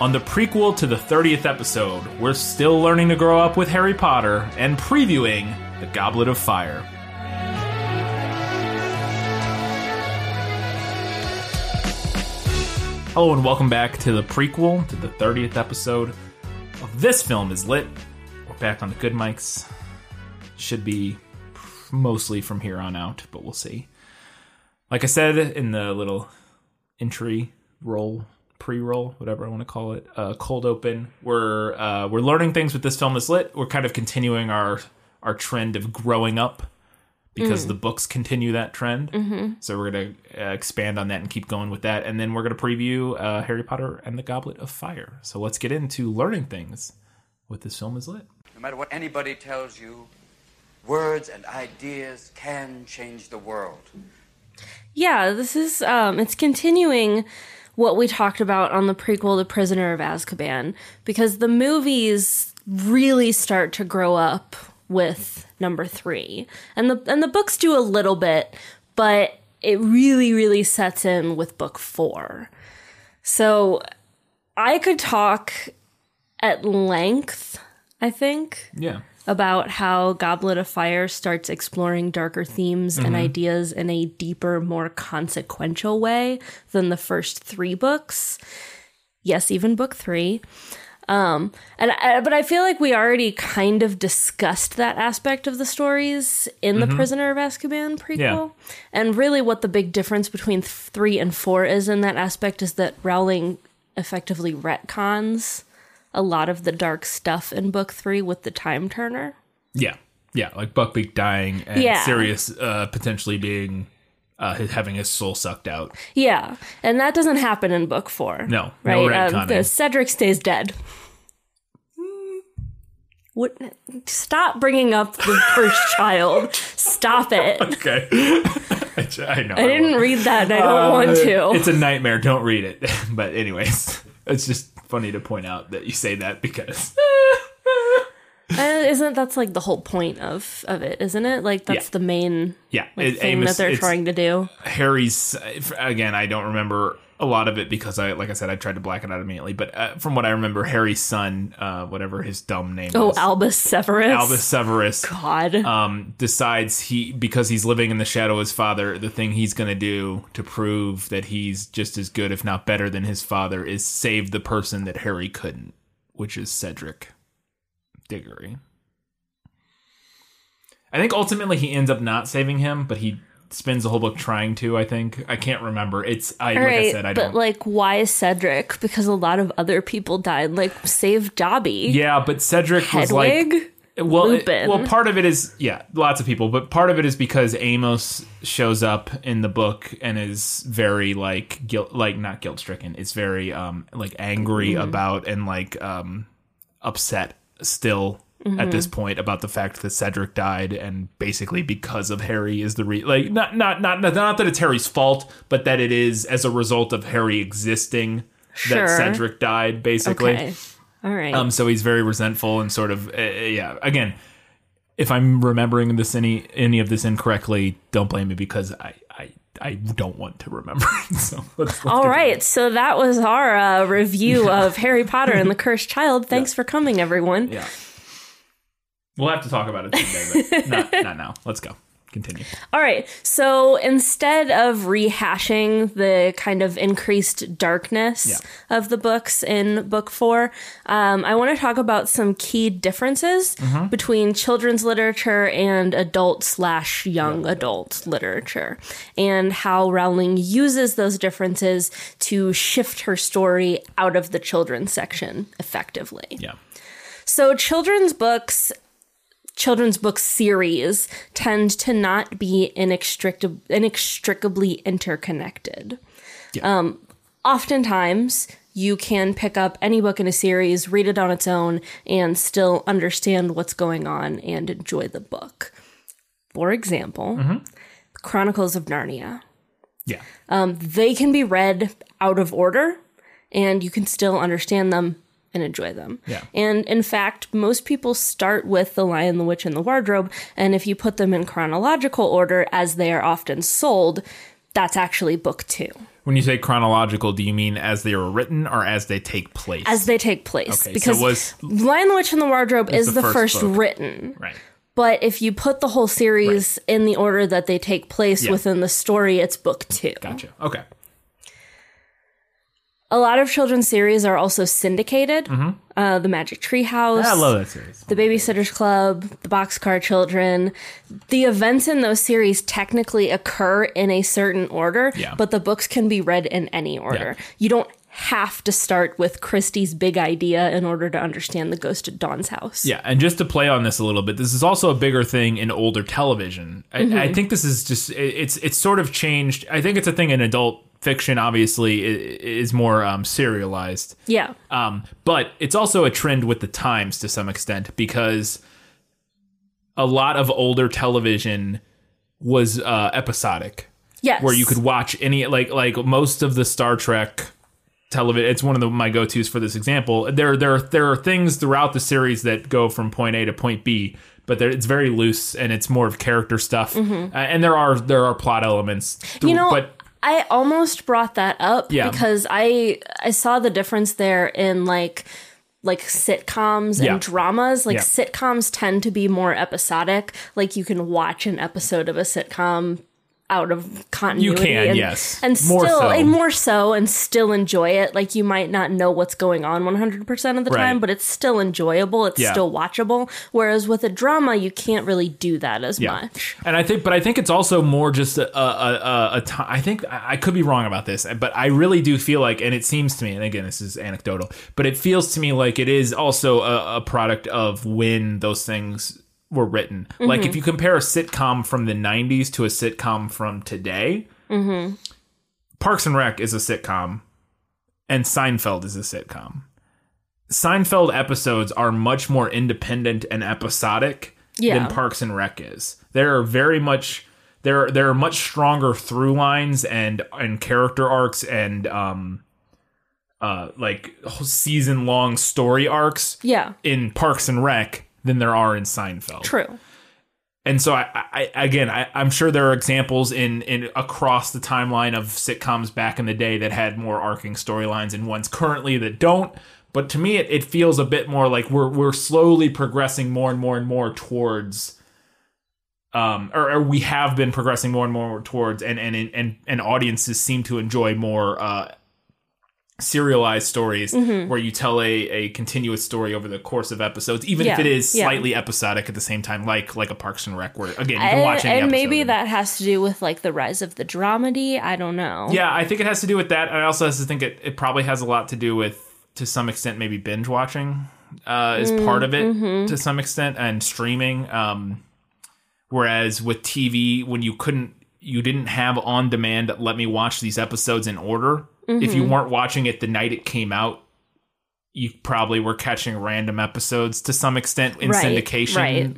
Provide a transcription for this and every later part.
On the prequel to the 30th episode, we're still learning to grow up with Harry Potter and previewing The Goblet of Fire. Hello and welcome back to the prequel to the 30th episode of This Film is Lit. We're back on the good mics. Should be mostly from here on out, but we'll see. Like I said in the little entry roll, pre-roll, whatever I want to call it, uh, cold open, we're uh, we're learning things with this film is lit. We're kind of continuing our our trend of growing up because the books continue that trend. Mm-hmm. So we're going to uh, expand on that and keep going with that. And then we're going to preview uh, Harry Potter and the Goblet of Fire. So let's get into learning things with this film is lit. No matter what anybody tells you, words and ideas can change the world. Yeah, this is um it's continuing what we talked about on the prequel The Prisoner of Azkaban because the movies really start to grow up with number 3. And the and the books do a little bit, but it really really sets in with book 4. So I could talk at length, I think, Yeah. About how Goblet of Fire starts exploring darker themes and ideas in a deeper, more consequential way than the first three books. Yes, even book three. Um, and I, but I feel like we already kind of discussed that aspect of the stories in the Prisoner of Azkaban prequel. Yeah. And really, what the big difference between th- three and four is in that aspect is that Rowling effectively retcons a lot of the dark stuff in book three with the time turner. Yeah, yeah, like Buckbeak dying and Yeah. Sirius uh, potentially being uh, having his soul sucked out. Yeah, and that doesn't happen in book four. No, right? no the Cedric stays dead. What? Stop bringing up the first child. Stop it. Okay, I know. I didn't read that, and I don't Uh, want to. It's a nightmare. Don't read it. But anyways, it's just funny to point out that you say that because Uh, isn't that's like the whole point of of it? Isn't it? Like that's Yeah. the main yeah, like, it- thing Amos- that they're trying to do. Harry's again. I don't remember a lot of it because I, like I said, I tried to black it out immediately. But uh, from what I remember, Harry's son, uh, whatever his dumb name Oh, is, Albus Severus. Albus Severus, God. um, decides he because he's living in the shadow of his father. The thing he's going to do to prove that he's just as good, if not better, than his father is save the person that Harry couldn't, which is Cedric Diggory. I think ultimately he ends up not saving him, but he spends the whole book trying to. I think I can't remember. It's I All like I said I but don't. like, why Cedric? Because a lot of other people died. Like, save Dobby. yeah, but Cedric was like well, it- well, part of it is yeah, lots of people, but part of it is because Amos shows up in the book and is very like guilt, like not guilt stricken. It's very um like angry Mm-hmm. about and like um upset still at this Mm-hmm. point about the fact that Cedric died and basically because of Harry is the re like not not not not, that it's Harry's fault, but that it is as a result of Harry existing Sure. that Cedric died basically. Okay. All right. Um, so he's very resentful and sort of, uh, yeah. Again, if I'm remembering this any any of this incorrectly, don't blame me because I I, I don't want to remember. so let's, let's All get so that was our uh, review of Harry Potter and the Cursed Child. Thanks for coming, everyone. Yeah, we'll have to talk about it someday, but not not now. Let's go. Continue. All right, so instead of rehashing the kind of increased darkness Yeah. of the books in book four, um, I want to talk about some key differences Mm-hmm. between children's literature and adult slash young adult literature, and how Rowling uses those differences to shift her story out of the children's section effectively. Yeah. So, children's books, children's book series tend to not be inextricab- inextricably interconnected. Um, oftentimes, you can pick up any book in a series, read it on its own, and still understand what's going on and enjoy the book. For example, Chronicles of Narnia. Yeah. They can be read out of order, and you can still understand them and enjoy them. Yeah. And in fact, most people start with The Lion, the Witch, and the Wardrobe, and if you put them in chronological order as they are often sold, that's actually book two. When you say chronological, do you mean as they were written or as they take place? as they take place. Okay, so because was- Lion the Witch and the Wardrobe is the the, first first, written. right. But if you put the whole series in the order that they take place Yeah. within the story, it's book two. Gotcha. Okay. A lot of children's series are also syndicated. Uh, the Magic Tree House. Mm-hmm. I love that series. The Babysitter's Club, The Boxcar Children. The events in those series technically occur in a certain order, Yeah. but the books can be read in any order. Yeah. You don't have to start with Kristy's big idea in order to understand the Ghost at Dawn's house. Yeah, and just to play on this a little bit, this is also a bigger thing in older television. I, Mm-hmm. I think this is just it's it's sort of changed. I think it's a thing in adult fiction. Obviously, is more um, serialized. Yeah. Um, but it's also a trend with the times to some extent because a lot of older television was uh, episodic, Yes. where you could watch any like like most of the Star Trek television. It's one of the, my go tos for this example. There there there are things throughout the series that go from point A to point B. But it's very loose and it's more of character stuff, Uh, and there are there are plot elements. Mm-hmm. You know, but I almost brought that up Yeah. because I I saw the difference there in like like sitcoms Yeah. and dramas. Like Yeah. sitcoms tend to be more episodic. Like you can watch an episode of a sitcom out of continuity. can, and, yes. and More still so. and more so, and still enjoy it. Like you might not know what's going on one hundred percent of the Right. time, but it's still enjoyable. It's Yeah. still watchable. Whereas with a drama, you can't really do that as much. And I think, but I think it's also more just a a, a, a time. I think I I could be wrong about this, but I really do feel like, and it seems to me, and again, this is anecdotal, but it feels to me like it is also a, a product of when those things were written. Like if you compare a sitcom from the '90s to a sitcom from today, Parks and Rec is a sitcom, and Seinfeld is a sitcom. Seinfeld episodes are much more independent and episodic Yeah. than Parks and Rec is. There are very much there there are much stronger through lines and and character arcs and um uh like season long story arcs Yeah, in Parks and Rec than there are in Seinfeld. true. And so I, I again I, I'm sure there are examples in in across the timeline of sitcoms back in the day that had more arcing storylines and ones currently that don't. But to me it, it feels a bit more like we're we're slowly progressing more and more and more towards um or, or we have been progressing more and more towards and and and and audiences seem to enjoy more uh serialized stories Mm-hmm. where you tell a, a continuous story over the course of episodes even if Yeah, it is yeah. slightly episodic at the same time like like a parks and rec where again you can watch and, any and maybe that has to do with like the rise of the dramedy. I don't know. yeah i think it has to do with that i also has to think it, it probably has a lot to do with to some extent maybe binge watching uh is part of it Mm-hmm. to some extent and streaming um whereas with tv when you couldn't you didn't have on demand let me watch these episodes in order if you Mm-hmm. weren't watching it the night it came out you probably were catching random episodes to some extent in Right, syndication right.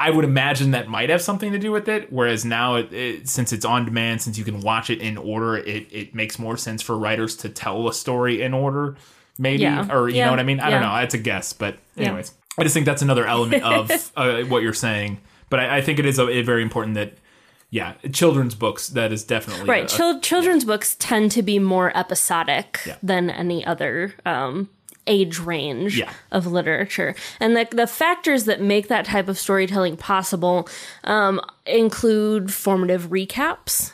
I would imagine that might have something to do with it. Whereas now, it, it, since it's on demand, since you can watch it in order, it, it makes more sense for writers to tell a story in order, maybe. Yeah. Or, you Yeah. know what I mean? I don't know. It's a guess. But, Yeah. anyways, I just think that's another element of uh, what you're saying. But I, I think it is a, a very important that, yeah, children's books, that is definitely. Right. a- Chil- children's books tend to be more episodic Yeah. than any other um, age range Yeah. of literature. And the, the factors that make that type of storytelling possible um, include formative recaps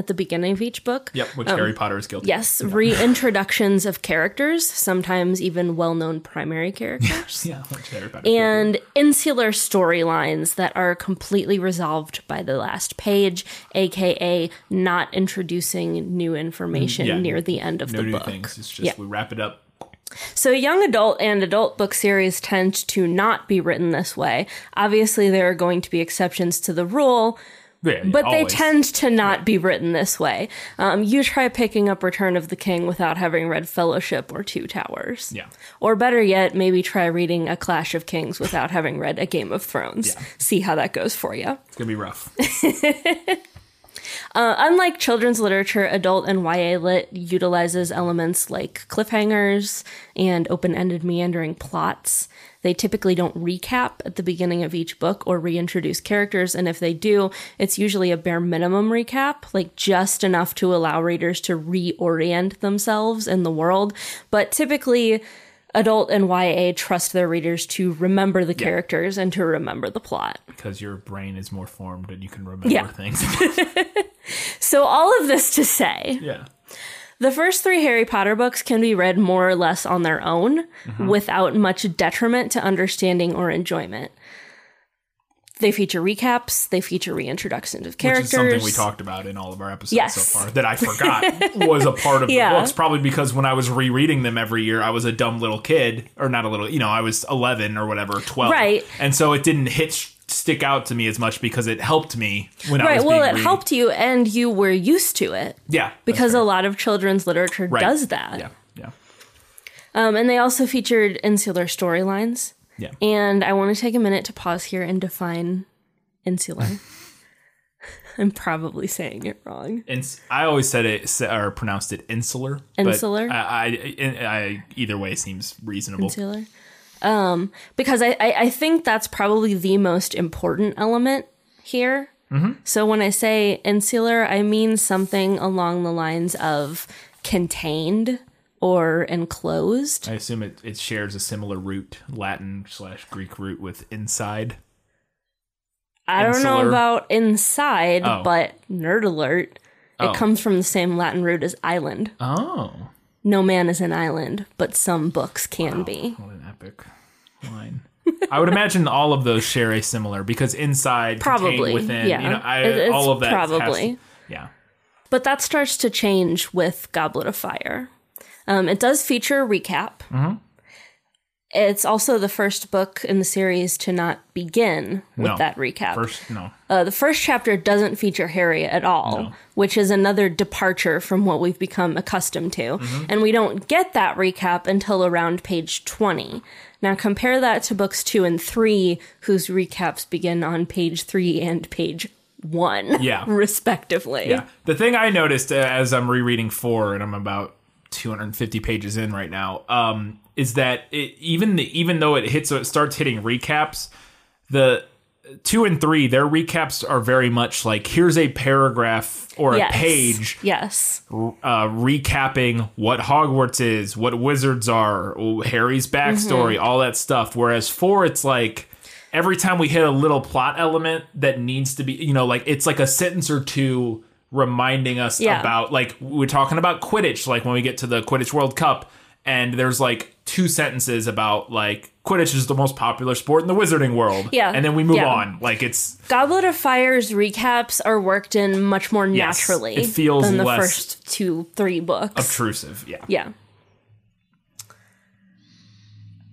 at the beginning of each book. Yep, which Harry Potter is guilty. Um, Yes, reintroductions of characters, sometimes even well known primary characters. Yeah, which Harry Potter and insular storylines that are completely resolved by the last page, aka not introducing new information Mm, Yeah. near the end of no the new book. things. It's just Yeah. we wrap it up. So, young adult and adult book series tend to not be written this way. Obviously, there are going to be exceptions to the rule, Yeah, but they tend to not be written this way. Um, you try picking up Return of the King without having read Fellowship or Two Towers. Yeah. Or better yet, maybe try reading A Clash of Kings without having read A Game of Thrones. Yeah. See how that goes for you. It's going to be rough. Uh, unlike children's literature, adult and YA lit utilizes elements like cliffhangers and open ended meandering plots They typically don't recap at the beginning of each book or reintroduce characters, and if they do, it's usually a bare minimum recap, like just enough to allow readers to reorient themselves in the world. But typically, adult and YA trust their readers to remember the characters and to remember the plot. because your brain is more formed and you can remember Yeah. things. So, all of this to say, yeah. The first three Harry Potter books can be read more or less on their own mm-hmm. without much detriment to understanding or enjoyment. They feature recaps, they feature reintroductions of characters. is something we talked about in all of our episodes Yes. so far that I forgot was a part of Yeah. the books. Probably because when I was rereading them every year, I was a dumb little kid, or not a little, you know, I was 11 or whatever, 12. Right. And so it didn't hit stick out to me as much because it helped me when I Right, was well, it re- helped you and you were used to it Yeah. because a lot of children's literature Right. does that. Yeah. Yeah. Um, and they also featured insular storylines. Yeah. And I want to take a minute to pause here and define insular. I'm probably saying it wrong. Ins- I always said it or pronounced it insular. Insular? But I, I, I, either way seems reasonable. Insular. Um, because I, I, I think that's probably the most important element here. Mm-hmm. So when I say insular, I mean something along the lines of contained or enclosed. I assume it, it shares a similar root, Latin slash Greek root with inside. I don't know about inside, Oh. but nerd alert. Oh. It comes from the same Latin root as island. Oh, No man is an island, but some books can be. what an epic line. I would imagine all of those share a similar because inside, Probably, within, yeah. you know, I, all of that. to- probably. yeah. But that starts to change with Goblet of Fire. Um, it does feature a recap. Mm-hmm. It's also the first book in the series to not begin with No. that recap. First, no. Uh, the first chapter doesn't feature Harry at all, which is another departure from what we've become accustomed to. Mm-hmm. And we don't get that recap until around page 20. Now, compare that to books two and three, whose recaps begin on page three and page one, Yeah. respectively. Yeah. The thing I noticed uh, as I'm rereading four, and I'm about 250 pages in right now, um, is that it, even the, even though it hits, it starts hitting recaps, the two and three, their recaps are very much like here's a paragraph or Yes. a page Yes. uh, recapping what Hogwarts is, what wizards are, Harry's backstory, Mm-hmm. all that stuff. Whereas four, it's like every time we hit a little plot element that needs to be, you know, like it's like a sentence or two reminding us Yeah. about, like we're talking about Quidditch, like when we get to the Quidditch World Cup, and there's like two sentences about like Quidditch is the most popular sport in the wizarding world. Yeah. and then we move Yeah. on. Like it's Goblet of Fire's recaps are worked in much more Yes. naturally It feels than the first two, three books. obtrusive. Yeah. Yeah.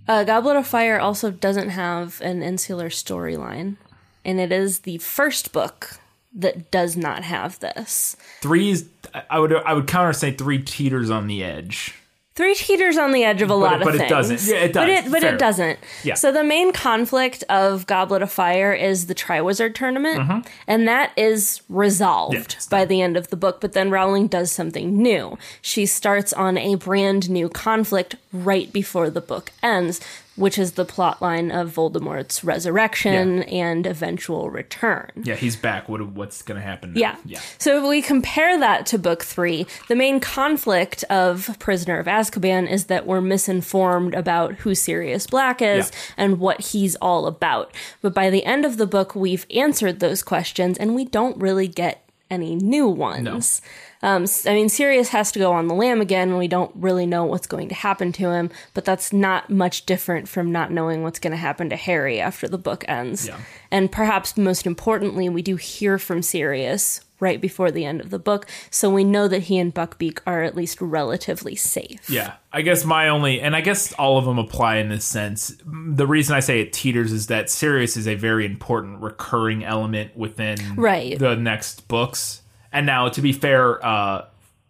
Uh, Goblet of Fire also doesn't have an insular storyline, and it is the first book that does not have this. Three is I would I would counter say three teeters on the edge. Three teeters on the edge of a lot it- of things. but it doesn't. Yeah, it But does. it, but Fair. it doesn't. Yeah. So the main conflict of Goblet of Fire is the Triwizard Tournament, and that is resolved Mm-hmm. Yeah, by the end of the book. But then Rowling does something new. She starts on a brand new conflict right before the book ends, which is the plot line of Voldemort's resurrection and eventual return. Yeah, he's back. What what's gonna happen? now? Yeah. yeah. So if we compare that to book three, the main conflict of Prisoner of Azkaban is that we're misinformed about who Sirius Black is Yeah. and what he's all about. But by the end of the book, we've answered those questions and we don't really get any new ones. Um, I mean, Sirius has to go on the lam again, and we don't really know what's going to happen to him, but that's not much different from not knowing what's going to happen to Harry after the book ends. Yeah. And perhaps most importantly, we do hear from Sirius right before the end of the book, so we know that he and Buckbeak are at least relatively safe. Yeah, I guess my only, and I guess all of them apply in this sense. The reason I say it teeters is that Sirius is a very important recurring element within Right. the next books. And now, to be fair, uh,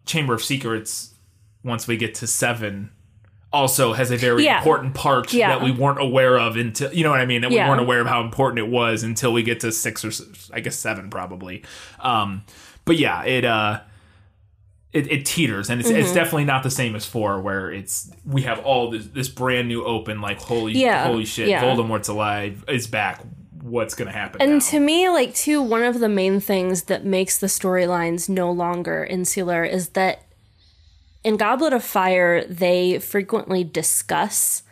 Chamber of Secrets, once we get to seven, also has a very Yeah. important part Yeah. that we weren't aware of until you know what I mean. That Yeah. we weren't aware of how important it was until we get to six or I guess seven probably. Um, but yeah, it. uh it, it teeters, and it's, Mm-hmm. it's definitely not the same as four, where it's we have all this this brand new open, like holy holy shit. Voldemort's alive, is back. What's gonna happen? And now? to me, like, too, one of the main things that makes the storylines no longer insular is that in Goblet of Fire, they frequently discuss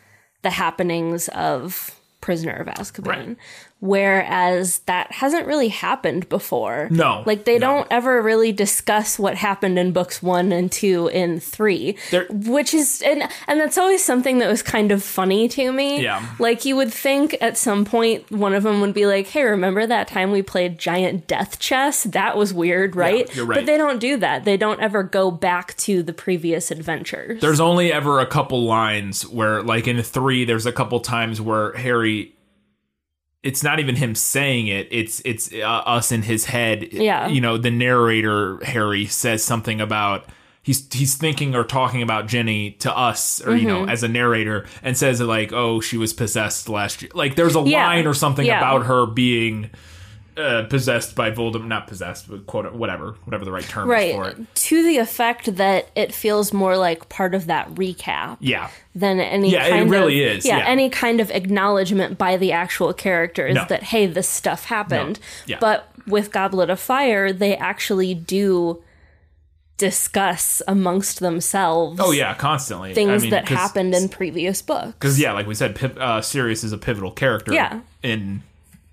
the happenings of Prisoner of Azkaban. Right. Whereas that hasn't really happened before. No, Like, they no. don't ever really discuss what happened in books one and two and three. There- which is, and, and that's always something that was kind of funny to me. Yeah. Like, you would think at some point one of them would be like, hey, remember that time we played giant death chess? That was weird, right? you're right. But they don't do that. They don't ever go back to the previous adventures. there's only ever a couple lines where like in three there's a couple times where harry it's not even him saying it it's it's uh, us in his head Yeah. you know the narrator harry says something about he's he's thinking or talking about ginny to us or you Mm-hmm. know as a narrator and says like oh she was possessed last year like there's a Yeah. line or something Yeah. about her being uh, possessed by Voldemort, not possessed, but quote, whatever, whatever the right term is for it. To the effect that it feels more like part of that recap. Yeah, than any Yeah, it kind really of, is, Yeah, yeah. any kind of acknowledgement by the actual characters No. that hey, this stuff happened. Yeah. But with Goblet of Fire, they actually do discuss amongst themselves Oh yeah, constantly things I mean, that happened in previous books. Because yeah, like we said, Pip, uh, Sirius is a pivotal character. Yeah. In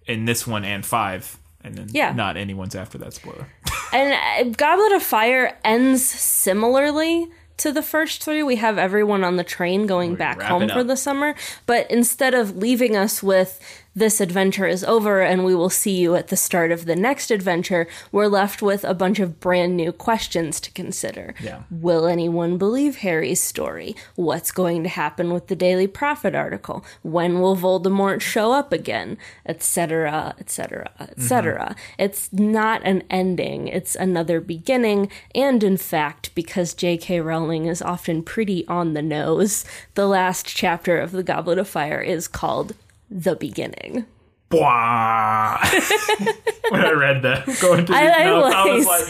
in this one and five, and then Yeah. not anyone's after that spoiler. And uh, Goblet of Fire ends similarly to the first three. We have everyone on the train going back home for the summer, but instead of leaving us with this adventure is over and we will see you at the start of the next adventure, we're left with a bunch of brand new questions to consider. Yeah. Will anyone believe Harry's story? What's going to happen with the Daily Prophet article? When will Voldemort show up again? Etc., etc., etc. It's not an ending, it's another beginning. And in fact, because J.K. Rowling is often pretty on the nose, the last chapter of The Goblet of Fire is called The Beginning. When I read that, going to I- I I was like-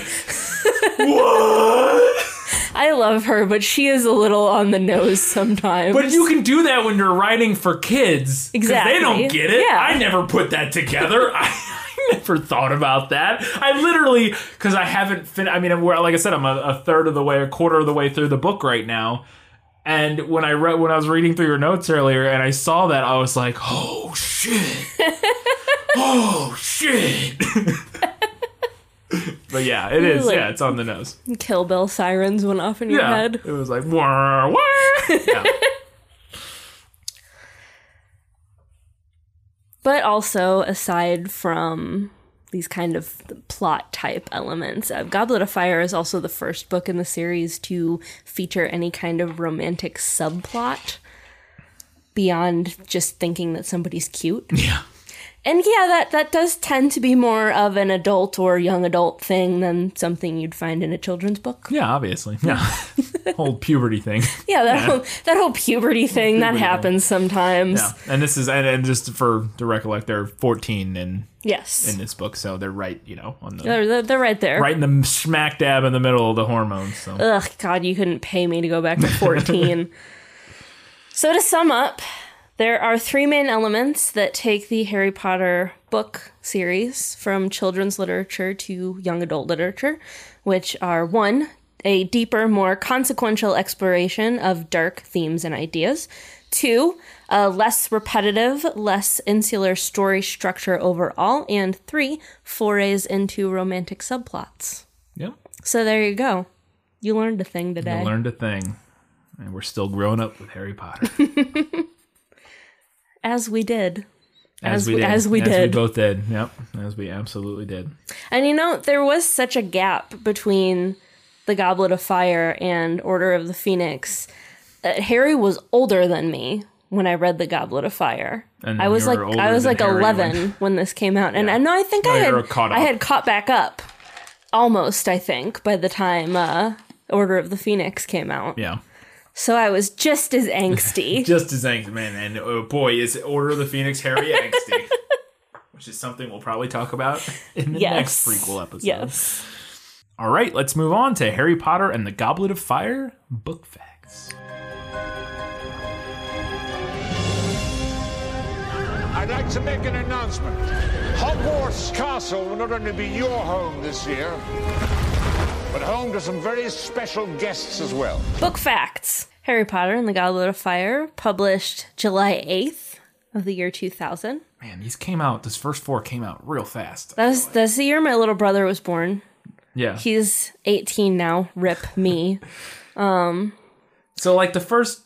"What?" I love her, but she is a little on the nose sometimes. But you can do that when you're writing for kids. Exactly. They don't get it. Yeah. I never put that together. I, I never thought about that. I literally, because I haven't fin. I mean, like I said, I'm a, a third of the way, a quarter of the way through the book right now. And when I read, when I was reading through your notes earlier, and I saw that, I was like, "Oh shit! oh shit!" but yeah, it is. Like- yeah, it's on the nose. Kill Bill sirens went off in your Yeah, head. it was like, "Wah, wah." Yeah. But also, aside from these kind of plot type elements, uh, Goblet of Fire is also the first book in the series to feature any kind of romantic subplot beyond just thinking that somebody's cute. yeah. And yeah, that, that does tend to be more of an adult or young adult thing than something you'd find in a children's book. Yeah, obviously. Yeah. Whole puberty thing. Yeah, that whole that whole puberty thing that Puberty thing. happens sometimes. Yeah. And this is and, and just for to recollect, they're 14 and Yes, in this book, so they're right, you know, on the they're, they're, they're right there. right in the smack dab in the middle of the hormones. So Ugh, God, you couldn't pay me to go back to 14. so, to sum up, there are three main elements that take the Harry Potter book series from children's literature to young adult literature, which are one, a deeper, more consequential exploration of dark themes and ideas. Two, a less repetitive, less insular story structure overall. And three, forays into romantic subplots. yeah, So there you go. You learned a thing I today. learned a thing, and we're still growing up with Harry Potter As we did. As we we- did, as we as we did. both did. Yep, as we absolutely did. And you know, there was such a gap between the Goblet of Fire and Order of the Phoenix. that Harry was older than me when I read the Goblet of Fire. And I was like I was like Harry eleven when- when, this came out, and I know I think No, I had I had caught back up almost. I think by the time uh, Order of the Phoenix came out, Yeah, so I was just as angsty. just as angsty, man. And oh boy, is Order of the Phoenix Harry angsty, which is something we'll probably talk about in the yes, next prequel episode. Yes. All right, let's move on to Harry Potter and the Goblet of Fire book facts. I'd like to make an announcement. Hogwarts Castle will not only be your home this year, but home to some very special guests as well. Book facts Harry Potter and the Goblet of Fire, published July 8th of the year 2000. Man, these came out. This first four came out real fast. That's, that's the year my little brother was born. Yeah. He's 18 now. Rip me. Um, so like the first,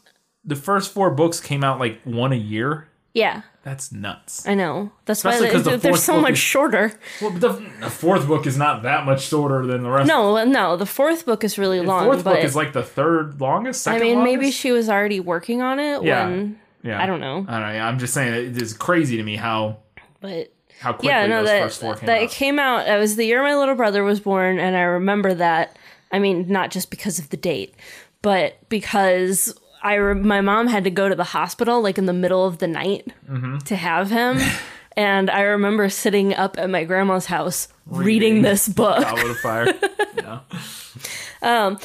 the first four books came out like one a year. Yeah, That's nuts. I know. That's Especially why the they, they're so much is- shorter. Well, the, the fourth book is not that much shorter than the rest. No, no, the fourth book is really long. the fourth book is like the third longest. I mean, maybe she was already working on it Yeah. when. Yeah. I don't know. I don't know. I'm just saying it is crazy to me how But how quickly yeah, no, those that first four came that out. it came out. It was the year my little brother was born, and I remember that. I mean, not just because of the date, but because I re- my mom had to go to the hospital like in the middle of the night Mm-hmm. to have him, and I remember sitting up at my grandma's house reading, Reading. this book. Goblet of Fire. yeah.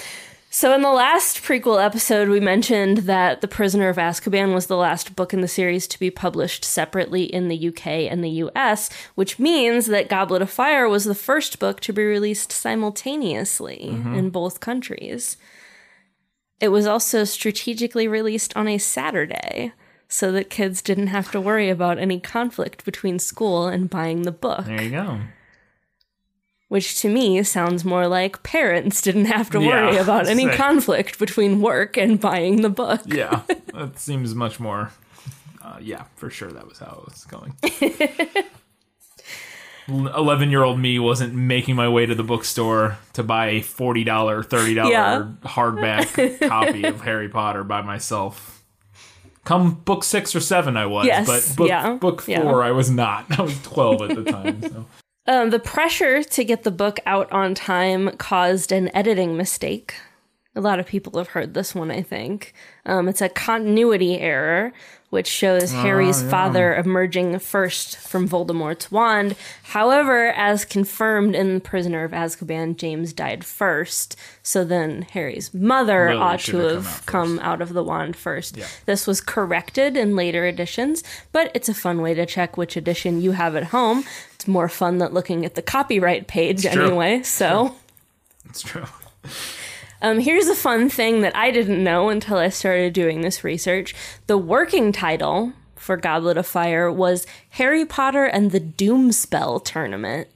So, in the last prequel episode, we mentioned that The Prisoner of Azkaban was the last book in the series to be published separately in the UK and the US, which means that Goblet of Fire was the first book to be released simultaneously in both countries. It was also strategically released on a Saturday so that kids didn't have to worry about any conflict between school and buying the book, There you go. which to me sounds more like parents didn't have to Yeah, worry about any conflict between work and buying the book. Yeah, that seems much more. Uh, yeah, for sure, that was how it was going. Eleven-year-old me wasn't making my way to the bookstore to buy a forty dollar, thirty dollar Yeah. hardback copy of Harry Potter by myself. Come book six or seven, I was, Yes, but book, yeah, book yeah. four, I was not. I was twelve at the time. So. Um, the pressure to get the book out on time caused an editing mistake. A lot of people have heard this one, I think. Um, it's a continuity error, which shows ah, Harry's father emerging first from Voldemort's wand. However, as confirmed in The Prisoner of Azkaban, James died first. So then Harry's mother Lily ought to have have come out come out of the wand first. This was corrected in later editions, but it's a fun way to check which edition you have at home. It's more fun than looking at the copyright page true. anyway. So. It's true. Um, here's a fun thing that I didn't know until I started doing this research. The working title for Goblet of Fire was Harry Potter and the Doomspell Tournament,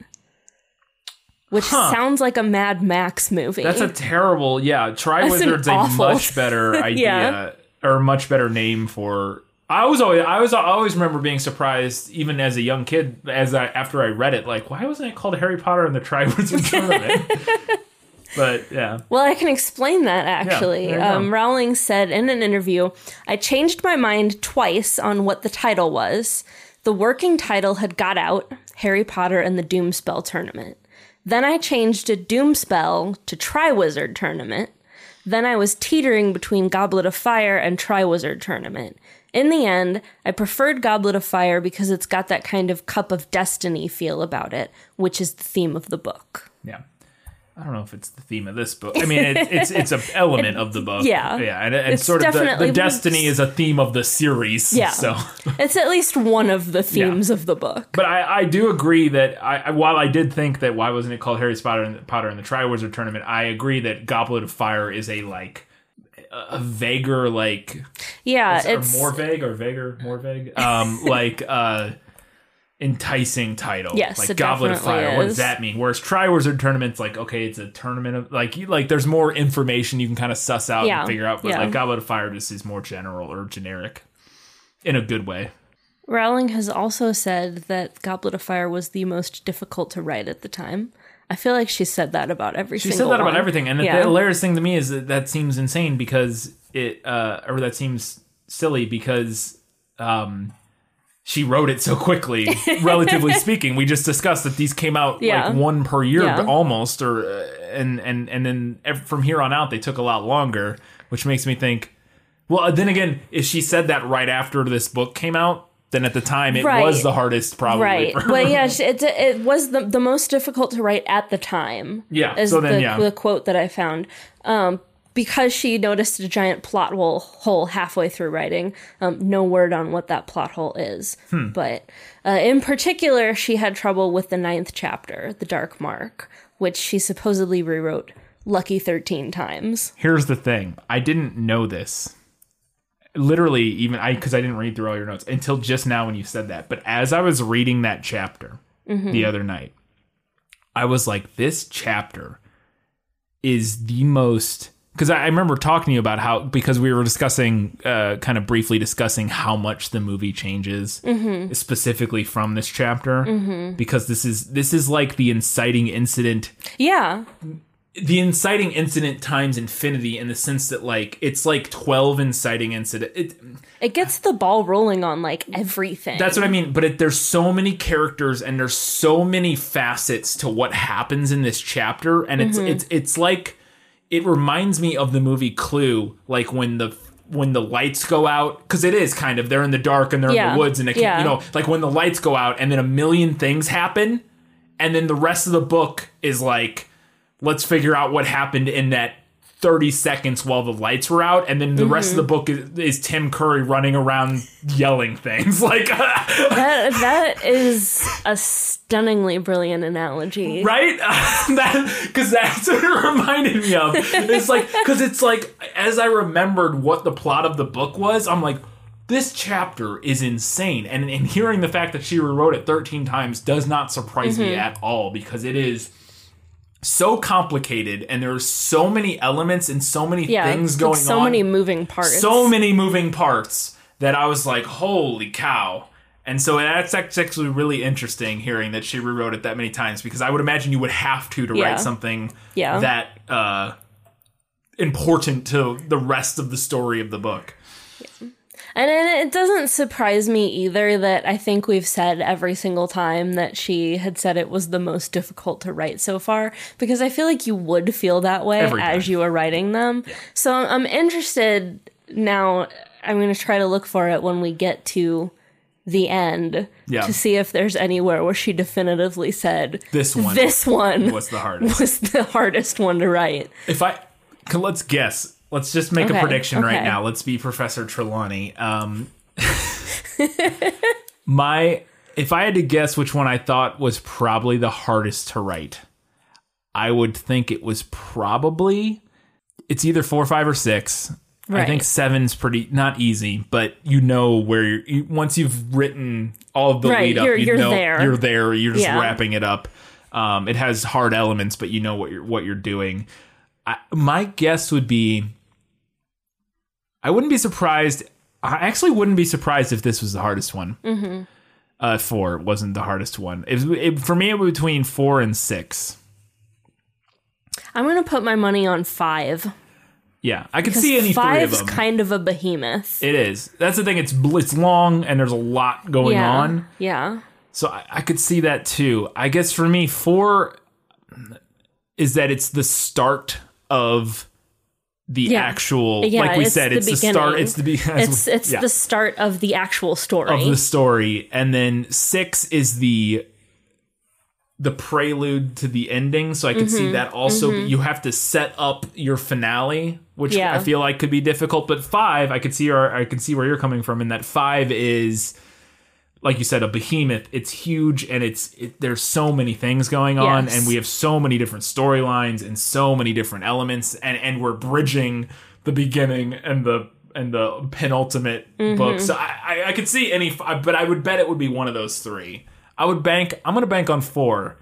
which sounds like a Mad Max movie. That's a terrible. Yeah, an Wizard's a much better idea Yeah. or much better name for. I was always I was I always remember being surprised even as a young kid as I after I read it like why wasn't it called Harry Potter and the Tri Wizard Tournament? But yeah, Well, I can explain that actually. go. um, Rowling said in an interview, I changed my mind twice on what the title was. The working title had got out Harry Potter and the Doomspell Tournament. Then I changed to Doomspell to Triwizard Tournament. Then I was teetering between Goblet of Fire and Triwizard Tournament. In the end, I preferred Goblet of Fire because it's got that kind of cup of destiny feel about it, which is the theme of the book. yeah. I don't know if it's the theme of this book. I mean, it, it's it's an element of the book. Yeah. yeah, and, and sort of the, the destiny is a theme of the series. Yeah. so It's at least one of the themes of the book. But I, I do agree that I, I- while I did think that why wasn't it called Harry Potter and Potter and the Triwizard Tournament, I agree that Goblet of Fire is a like a, vaguer like Yeah, or it's more vague or vaguer more vague um like uh enticing title Yes, like Goblet of Fire what does that mean whereas Triwizard Tournament's like okay it's a tournament of like you, like there's more information you can kind of suss out Yeah, and figure out but yeah. like Goblet of Fire just is more general or generic in a good way Rowling has also said that Goblet of Fire was the most difficult to write at the time. I feel like she said that about every She said that about everything, and the- yeah. the hilarious thing to me is that that seems insane because it, uh, or that seems silly because, um, she wrote it so quickly. relatively speaking, we just discussed that these came out Yeah. like one per year, Yeah. almost, or uh, and and and then from here on out they took a lot longer, which makes me think. Well, then again, if she said that right after this book came out, then at the time it Right. was the hardest probably. right. Well, yeah, it, it was the, the most difficult to write at the time. Yeah, Is so then, the, yeah. the quote that I found. Um, because she noticed a giant plot hole, hole halfway through writing. Um, no word on what that plot hole is. Hmm. But uh, in particular, she had trouble with the ninth chapter, The Dark Mark, which she supposedly rewrote lucky 13 times. Here's the thing. I didn't know this. Literally, even I because I didn't read through all your notes until just now when you said that. But as I was reading that chapter the other night, I was like, this chapter is the most because I, remember talking to you about how because we were discussing uh, kind of briefly discussing how much the movie changes specifically from this chapter because this is this is like the inciting incident Yeah. the inciting incident times infinity in the sense that like it's like 12 inciting incident it, It gets the ball rolling on like everything. that's what i mean but it, there's so many characters and there's so many facets to what happens in this chapter and it's Mm-hmm. it's it's like it reminds me of the movie clue like when the when the lights go out because it is kind of they're in the dark and they're in the woods and it Yeah. you know like when the lights go out and then a million things happen and then the rest of the book is like let's figure out what happened in that 30 seconds while the lights were out and then the rest of the mm-hmm. book is, is tim curry running around yelling things. Like that, that is a stunningly brilliant analogy. right? That because that's what it reminded me of. It's like because it's like as i remembered what the plot of the book was i'm like this chapter is insane. And, and hearing the fact that she rewrote it 13 times does not surprise me mm-hmm. at all because it is so complicated and there's so many elements and so many Yeah. things going like so on So many moving parts. so many moving parts that I was like, holy cow. And so that's actually really interesting hearing that she rewrote it that many times because I would imagine you would have to to Yeah. write something Yeah. that uh, important to the rest of the story of the book. And it it doesn't surprise me either that I think we've said every single time that she had said it was the most difficult to write so far, because I feel like you would feel that way as you were writing them. So I'm interested now. I'm going to try to look for it when we get to the end Yeah. to see if there's anywhere where she definitively said This one this one was the hardest. was the hardest one to write. If I let's guess, let's just make a Okay, prediction right now. Let's be Professor Trelawney. Um, my if I had to guess which one I thought was probably the hardest to write, I would think it was probably it's either four, five, or six. I think seven's pretty not easy, but you know where you're you, once you've written all of the Right, lead up, you're- you you're know there. you're there. You're just Yeah. wrapping it up. Um, it has hard elements, but you know what you're what you're doing. I, my guess would be I wouldn't be surprised. I actually wouldn't be surprised if this was the hardest one. Mm-hmm. Uh, four wasn't the hardest one. It, it, for me, it was between four and six. I'm going to put my money on five. Yeah, I could see any three of them. kind of a behemoth. it is. That's the thing. It's it's long and there's a lot going yeah. on. Yeah. So I, I could see that too. I guess for me, four is that it's the start of the Yeah. actual. Yeah, like we it's said, the it's the start. It's the be- It's it's yeah. the start of the actual story. of the story and then six is the the prelude to the ending so i could Mm-hmm. see that also you have to set up your finale which i feel like could be difficult but five i could see or i could see where you're coming from in that five is like you said a behemoth it's huge and it's it, there's so many things going on Yes. and we have so many different storylines and so many different elements and and we're bridging the beginning and the and the penultimate Mm-hmm. book so I, I i could see any but i would bet it would be one of those three i would bank i'm gonna bank on four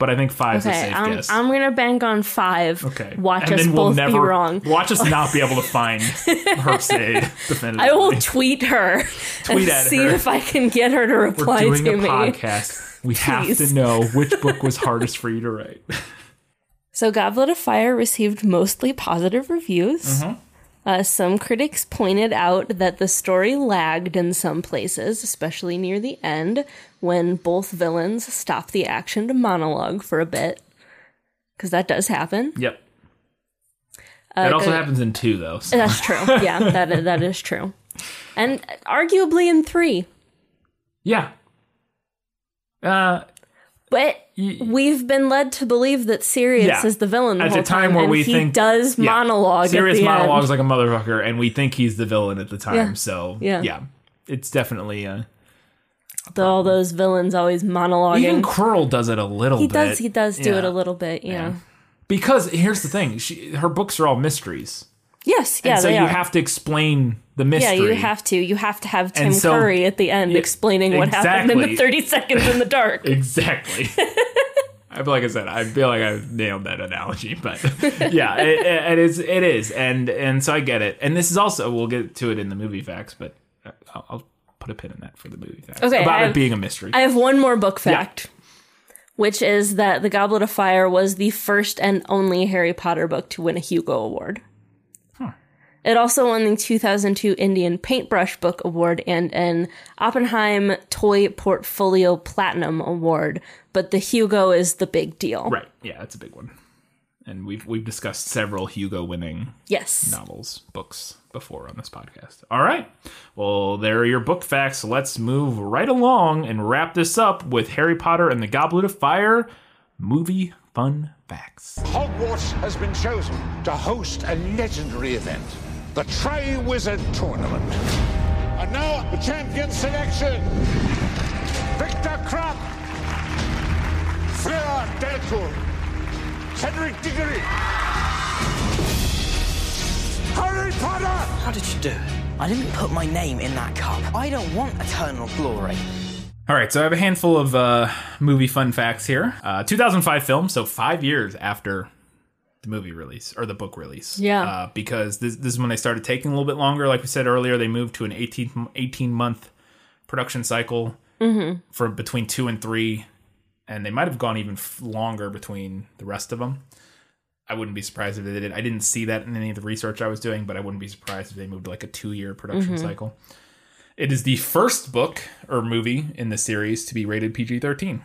but i think five's a okay, safe I'm, guess I'm gonna bank on five. okay Watch and us we'll both never be wrong. watch us not be able to find her say definitively I will tweet her Tweet and at see her. if I can get her to reply we're doing to a me. podcast we have to know which book was hardest for you to write So, Goblet of Fire received mostly positive reviews. Mm-hmm. Uh, some critics pointed out that the story lagged in some places, especially near the end, when both villains stop the action to monologue for a bit. Because that does happen. yep that also uh, happens in two though so. That's true. Yeah, that that is true. And arguably in three. Yeah. Uh, But we've been led to believe that Sirius Yeah. is the villain the at whole the time where and we he think does yeah. monologue. Sirius the monologues End. like a motherfucker, and we think he's the villain at the time. Yeah. So Yeah. yeah, it's definitely uh, Though all those villains always monologuing. even Quirrell does it a little. he bit. does. He does do it a little bit. Yeah. because here's the thing: she, her books are all mysteries, Yes. Yeah. and so you are. have to explain the mystery. yeah, you have to. You have to have Tim so- Curry at the end Yeah, explaining what happened in the 30 seconds in the dark. exactly. I feel like I said, I feel like I nailed that analogy, but yeah, it, it is. It is, and and so I get it. And this is also we'll get to it in the movie facts, but uh, I'll, I'll put a pin in that for the movie facts Okay, about I it being a mystery. I have one more book fact, which is that The Goblet of Fire was the first and only Harry Potter book to win a Hugo Award. It also won the 2002 Indian Paintbrush Book Award and an Oppenheim Toy Portfolio Platinum Award, but the Hugo is the big deal. right? Yeah, it's a big one. And we've we've discussed several Hugo winning Yes. novels, books before on this podcast. All right. Well, there are your book facts. Let's move right along and wrap this up with Harry Potter and the Goblet of Fire movie fun facts. Hogwarts has been chosen to host a legendary event, the Tri-Wizard Tournament. And now, the champion selection. Viktor Krum. Fleur Delacour. Cedric Diggory. Harry Potter! How did you do it? I didn't put my name in that cup. I don't want eternal glory. All right, so I have a handful of uh, movie fun facts here. Uh, 2005 film, so five years after the movie release or the book release. Yeah. Uh, because this, this is when they started taking a little bit longer. Like we said earlier, they moved to an 18, 18 month production cycle for between two and three, and they might have gone even f- longer between the rest of them. I wouldn't be surprised if they did. I didn't see that in any of the research I was doing, but I wouldn't be surprised if they moved to like a two year production cycle. It is the first book or movie in the series to be rated PG 13.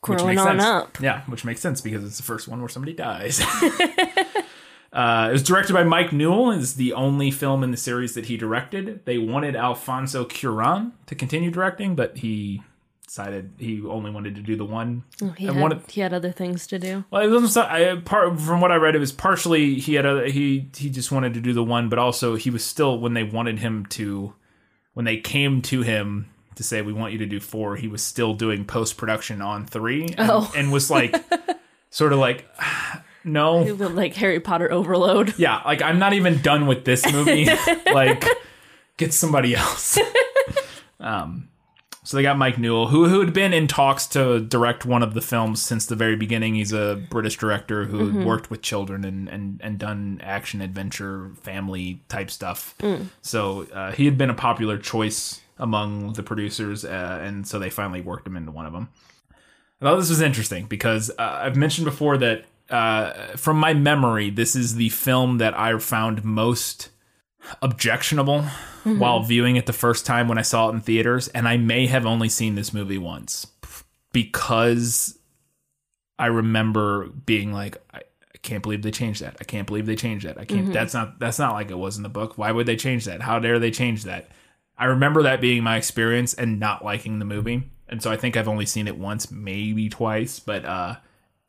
Growing on sense. up. Yeah, which makes sense because it's the first one where somebody dies. uh, it was directed by Mike Newell. It's the only film in the series that he directed. They wanted Alfonso Cuarón to continue directing, but he decided he only wanted to do the one. He and had, wanted- he had other things to do. well, it wasn't. I, part from what I read, it was partially he had a he he just wanted to do the one, but also he was still when they wanted him to, when they came to him to say we want you to do four, he was still doing post production on three, and, Oh. and was like, sort of like, no, Like Harry Potter overload. yeah, like I'm not even done with this movie. like, get somebody else. um, so they got Mike Newell, who who had been in talks to direct one of the films since the very beginning. He's a British director who had worked with children and and and done action, adventure, family type stuff. So uh, he had been a popular choice among the producers, uh, and so they finally worked him into one of them. I thought this was interesting because uh, I've mentioned before that uh, from my memory, this is the film that I found most objectionable while viewing it the first time when I saw it in theaters, and I may have only seen this movie once because I remember being like, I, I can't believe they changed that. I can't believe they changed that. I can't. That's not. That's not like it was in the book. Why would they change that? How dare they change that? I remember that being my experience and not liking the movie. And so I think I've only seen it once, maybe twice, but uh,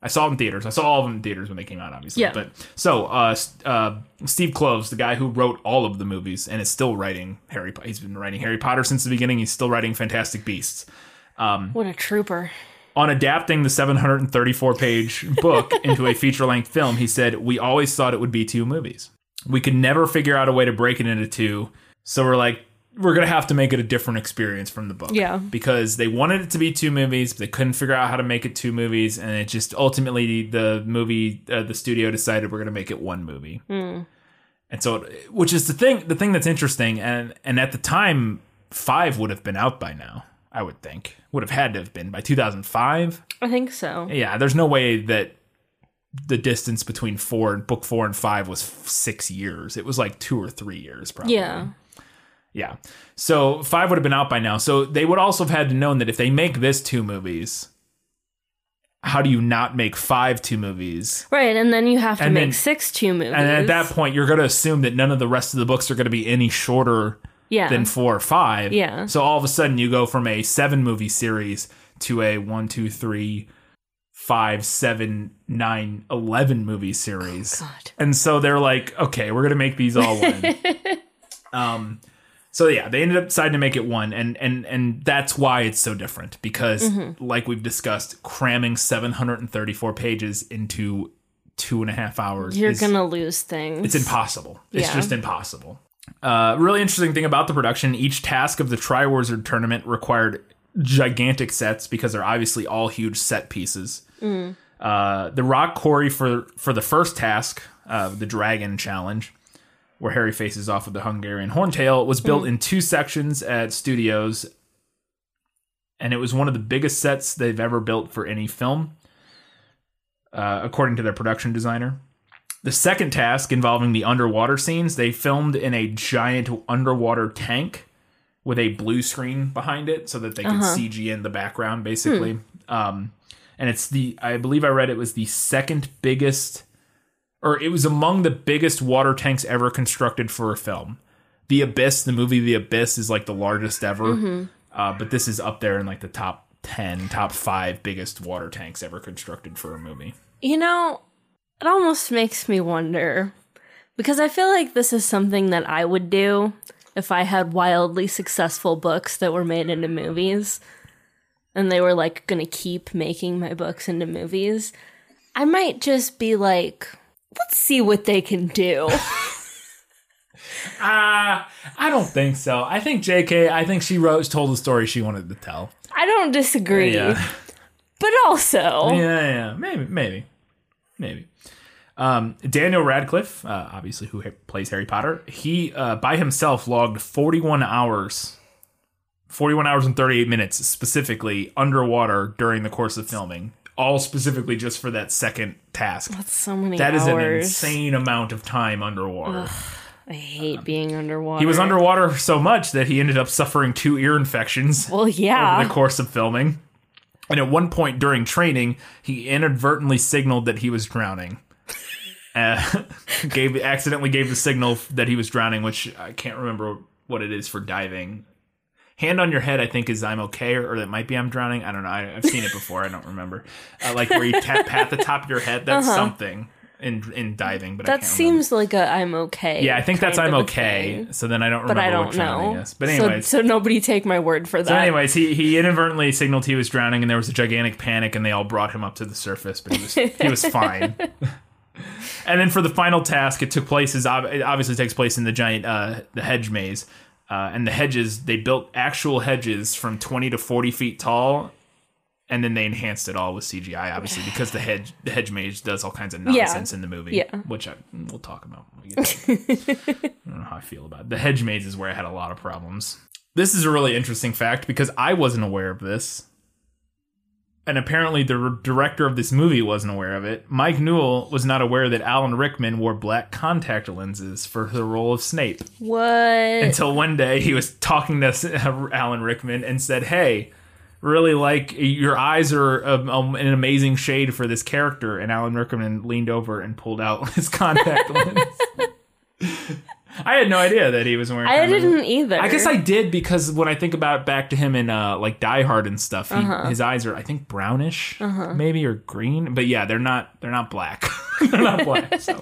I saw it in theaters. I saw all of them in theaters when they came out, obviously. Yeah. But so uh, uh, Steve Kloves, the guy who wrote all of the movies and is still writing Harry. He's been writing Harry Potter since the beginning. He's still writing Fantastic Beasts. What a trooper. On adapting the 734 page book into a feature length film, he said, We always thought it would be two movies. We could never figure out a way to break it into two. So we're like, we're going to have to make it a different experience from the book. Yeah. Because they wanted it to be two movies, but they couldn't figure out how to make it two movies. And it just ultimately, the movie, uh, the studio decided we're going to make it one movie. And so, which is the thing, the thing that's interesting. And, and at the time, five would have been out by now, I would think. Would have had to have been by 2005 I think so. yeah, there's no way that the distance between four and book four and five was f- six years. It was like two or three years, probably. Yeah. Yeah. So five would have been out by now. So they would also have had to known that if they make this two movies, how do you not make five two movies? Right, and then you have to And make then- six two movies. And at that point, you're going to assume that none of the rest of the books are going to be any shorter Yeah. than four or five. Yeah. So all of a sudden you go from a seven movie series to a one, two, three, five, seven, nine, eleven movie series. Oh, God. And so they're like, okay, we're gonna make these all one. um, so yeah, they ended up deciding to make it one, and and and that's why it's so different because, Mm-hmm. like we've discussed, cramming seven hundred and thirty-four pages into two and a half hours. You're is- gonna lose things. it's impossible. It's Yeah. just impossible. Uh, really interesting thing about the production: each task of the Triwizard tournament required gigantic sets because they're obviously all huge set pieces. Uh, the rock quarry for for the first task, uh, the Dragon Challenge, where Harry faces off with the Hungarian Horntail, was built in two sections at studios, and it was one of the biggest sets they've ever built for any film, uh, according to their production designer. The second task involving the underwater scenes, they filmed in a giant underwater tank with a blue screen behind it so that they could CG in the background, basically. Um, and it's the, I believe I read it was the second biggest, or it was among the biggest water tanks ever constructed for a film. The Abyss, the movie The Abyss, is like the largest ever, uh, but this is up there in like the top 10, top five biggest water tanks ever constructed for a movie. You know, it almost makes me wonder because I feel like this is something that I would do if I had wildly successful books that were made into movies and they were like going to keep making my books into movies. I might just be like, let's see what they can do. Ah, I don't think so. I think JK, I think she wrote told the story she wanted to tell. I don't disagree, Yeah. but also, Yeah, yeah, maybe, maybe, maybe. Um, Daniel Radcliffe, uh, obviously who ha- plays Harry Potter, he uh, by himself logged 41 hours, 41 hours and 38 minutes specifically underwater during the course of filming, all specifically just for that second task. That's so many That is an hours. insane amount of time underwater. I hate being underwater. He was underwater so much that he ended up suffering two ear infections. Well, yeah. over the course of filming. And at one point during training, he inadvertently signaled that he was drowning. Uh, gave accidentally gave the signal that he was drowning, which I can't remember what it is for diving. Hand on your head, I think, is I'm okay, or, or it might be I'm drowning. I don't know. I, I've seen it before. I don't remember. Uh, like where you tap pat the top of your head. That's something in in diving, but I Uh-huh. That can't remember. seems like a I'm okay. Yeah, I think that's I'm okay. So then I don't But I don't what know. is. But So- anyways, so, nobody take my word for that. so anyways, he, he inadvertently signaled he was drowning, and there was a gigantic panic, and they all brought him up to the surface, but he was he was fine. and then for the final task, it took place is ob- it obviously takes place in the giant uh, the hedge maze, uh, and the hedges they built actual hedges from twenty to forty feet tall. And then they enhanced it all with CGI, obviously, because the hedge the hedge mage does all kinds of Yeah. nonsense in the movie, Yeah. which I, we'll talk about. When we get to. I don't know how I feel about it. The hedge maze is where I had a lot of problems. This is a really interesting fact because I wasn't aware of this. And apparently the director of this movie wasn't aware of it. Mike Newell was not aware that Alan Rickman wore black contact lenses for the role of Snape what? until one day he was talking to Alan Rickman and said, "Hey, really like your eyes are um, um, an amazing shade for this character." And Alan Rickman leaned over and pulled out his contact lens. I had no idea that he was wearing. I didn't either. I guess I did because when I think about back to him in uh, like Die Hard and stuff, he, Uh-huh. his eyes are I think brownish, maybe or green, but yeah, they're not they're not black. they're not black. So,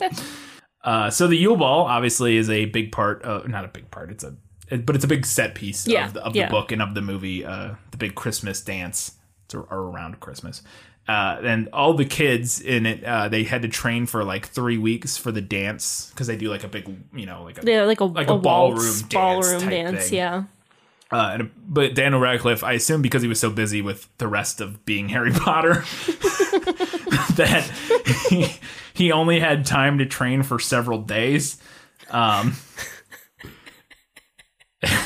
uh, so the Yule Ball obviously is a big part. Of, not a big part. It's a it- but it's a big set piece Yeah, of the, of yeah. the book and of the movie. Uh, the big Christmas dance. Or around Christmas. Uh, and all the kids in it, uh, they had to train for like three weeks for the dance because they do like a big, you know, like a yeah, like a, like a, a ballroom waltz, dance ballroom type dance. thing. Yeah. Uh, and, but Daniel Radcliffe, I assume because he was so busy with the rest of being Harry Potter, that he, he only had time to train for several days. Um,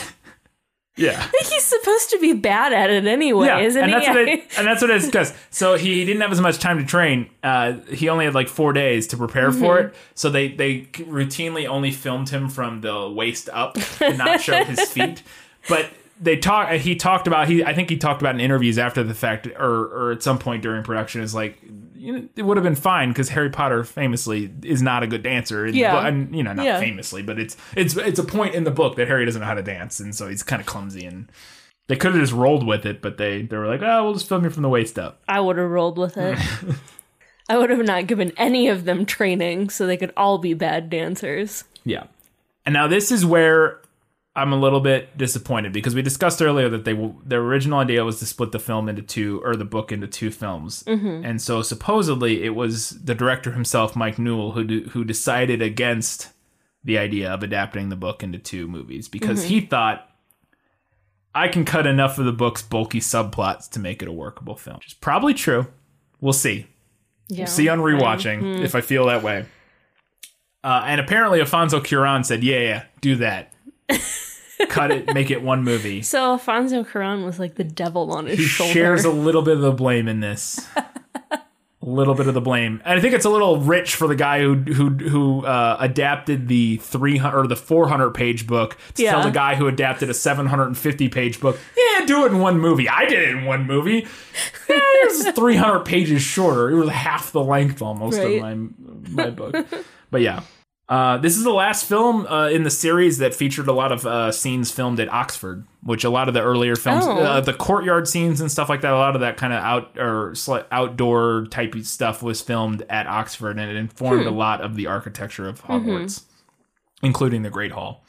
yeah. He's supposed to be bad at it anyway, Yeah, isn't and he? that's what it, and that's what it's because so he didn't have as much time to train. Uh, he only had like four days to prepare for Mm-hmm. it. So they they routinely only filmed him from the waist up and not show his feet. But they talk. He talked about he. I think he talked about in interviews after the fact, or or at some point during production, is like you know, it would have been fine because Harry Potter famously is not a good dancer. Yeah. But, and, you know, not Yeah. famously, but it's it's it's a point in the book that Harry doesn't know how to dance, and so he's kind of clumsy. And they could have just rolled with it, but they they were like, oh, we'll just film you from the waist up. I would have rolled with it. I would have not given any of them training so they could all be bad dancers. Yeah. And now this is where I'm a little bit disappointed because we discussed earlier that they their original idea was to split the film into two or the book into two films, mm-hmm. and so supposedly it was the director himself, Mike Newell, who who decided against the idea of adapting the book into two movies because he mm-hmm. thought I can cut enough of the book's bulky subplots to make it a workable film. Which is probably true. We'll see. Yeah. See on rewatching mm-hmm. if I feel that way. Uh, and apparently, Alfonso Cuarón said, "Yeah, yeah, do that. Cut it, make it one movie." So Alfonso Cuarón was like the devil on his He shoulder. shares a little bit of the blame in this. a little bit of the blame, and I think it's a little rich for the guy who who who uh, adapted the three hundred or the four hundred page book to tell Yeah. the guy who adapted a seven hundred and fifty page book. Yeah, do it in one movie. I did it in one movie. Yeah, it was three hundred pages shorter. It was half the length almost Right. of my my book. But yeah. Uh, this is the last film uh, in the series that featured a lot of uh, scenes filmed at Oxford, which a lot of the earlier films, Oh. uh, the courtyard scenes and stuff like that, a lot of that kind of out or outdoor type stuff was filmed at Oxford, and it informed a lot of the architecture of Hogwarts, including the Great Hall.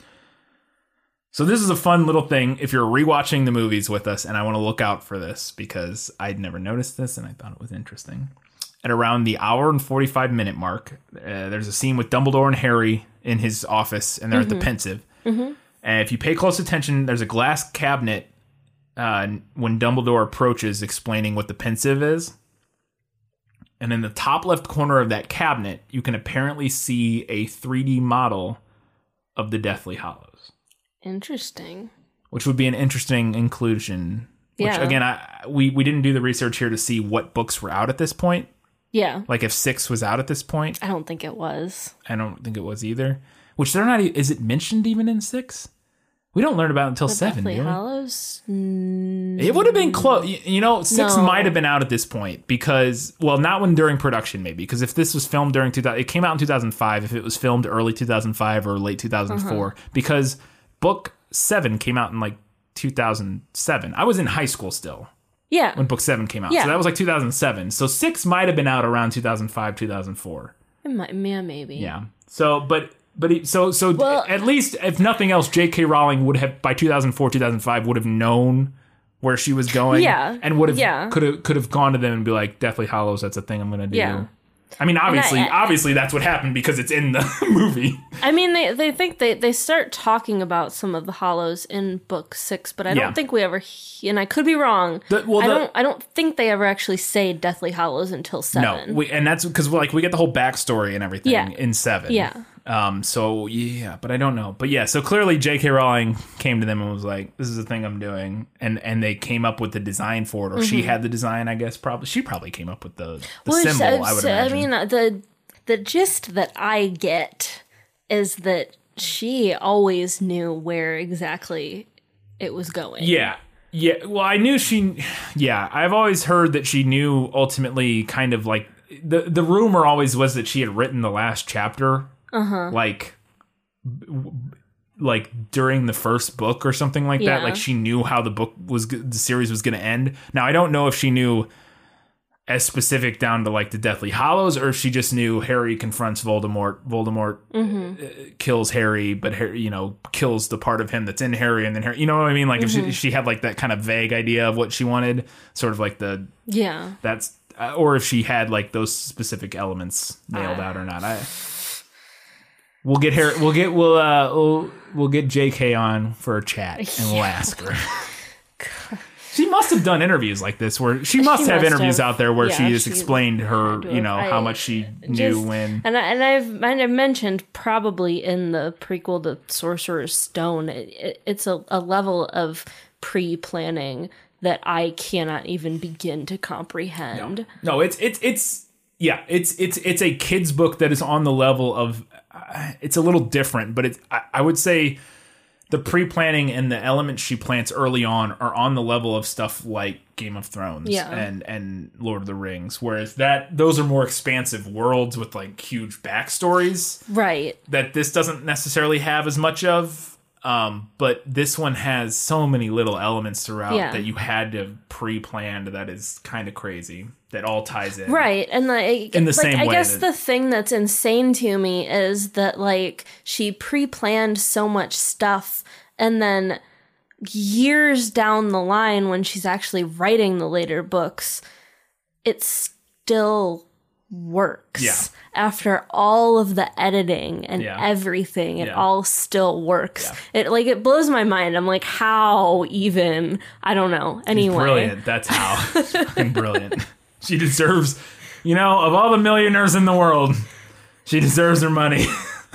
So this is a fun little thing if you're rewatching the movies with us, and I want to look out for this because I'd never noticed this and I thought it was interesting. At around the hour and 45 minute mark, uh, there's a scene with Dumbledore and Harry in his office, and they're at the Pensieve. And if you pay close attention, there's a glass cabinet uh, when Dumbledore approaches explaining what the Pensieve is. And in the top left corner of that cabinet, you can apparently see a 3D model of the Deathly Hallows Interesting. which would be an interesting inclusion. Which Yeah. again, I we we didn't do the research here to see what books were out at this point. Yeah. Like if six was out at this point, I don't think it was. I don't think it was either. Which they're not. Is it mentioned even in six? We don't learn about it until seven. Deathly? Hallows? It would have been close. You know, six No. might have been out at this point because, well, not when during production, maybe. Because if this was filmed during 2000, it came out in 2005. If it was filmed early 2005 or late 2004, Uh-huh. because book seven came out in like 2007. I was in high school still Yeah. when book seven came out. Yeah. So that was like 2007. So six might have been out around 2005, 2004. It might, yeah, maybe. Yeah. So, but. But he, so so Well- at least if nothing else, J.K. Rowling would have by 2004 2005 would have known where she was going, Yeah. and would have Yeah. could have could have gone to them and be like, Deathly Hallows, that's a thing I'm gonna do. Yeah. I mean, obviously, I- obviously that's what happened because it's in the movie. I mean, they, they think they, they start talking about some of the hallows in book six, but I don't think we ever, he- and I could be wrong. The- well, I the- don't I don't think they ever actually say Deathly Hallows until No, seven. we, and that's because like we get the whole backstory and everything Yeah. in seven. Yeah. Um. So yeah, but I don't know. But yeah. So clearly, J.K. Rowling came to them and was like, "This is the thing I'm doing," and and they came up with the design for it, or she had the design. I guess probably she probably came up with the the Which, symbol. I would so- imagine. mean, uh, the the gist that I get is that she always knew where exactly it was going. Yeah. Yeah. Well, I knew she. Yeah, I've always heard that she knew ultimately, kind of like the the rumor always was that she had written the last chapter, uh-huh. like, like during the first book or something like that. Yeah. Like she knew how the book was, the series was going to end. Now I don't know if she knew as specific down to like the Deathly Hallows, or if she just knew Harry confronts Voldemort. Voldemort uh, kills Harry, but Harry, you know, kills the part of him that's in Harry, and then Harry. You know what I mean? Like if she, she had like that kind of vague idea of what she wanted, sort of like the Yeah. that's, uh, or if she had like those specific elements nailed out or not. I. We'll get Harry. We'll get we'll uh we'll, we'll get J.K. on for a chat and we'll ask her. She must have done interviews like this where she must have must interviews have. out there where Yeah, she just she explained her, had to you know, have. how much she knew Just- when. and I, and I've and I've mentioned probably in the prequel to Sorcerer's Stone, it, it, it's a, a level of pre-planning that I cannot even begin to comprehend. No, it's it's it's yeah, it's it's it's a kids book that is on the level of it's a little different, but it's I, I would say the pre-planning and the elements she plants early on are on the level of stuff like Game of Thrones Yeah. and and Lord of the Rings, whereas that those are more expansive worlds with like huge backstories Right. that this doesn't necessarily have as much of. Um, but this one has so many little elements throughout Yeah. that you had to pre-planned. That is kind of crazy. That all ties in. Right. And like, In the like, same I way guess that- the thing that's insane to me is that like she pre-planned so much stuff and then years down the line when she's actually writing the later books, it's still works. Yeah. After all of the editing and Yeah. everything, it Yeah. all still works. It like it blows my mind. I'm like, how even? I don't know. Anyway, Brilliant. That's how. Brilliant. She deserves, you know, of all the millionaires in the world, she deserves her money.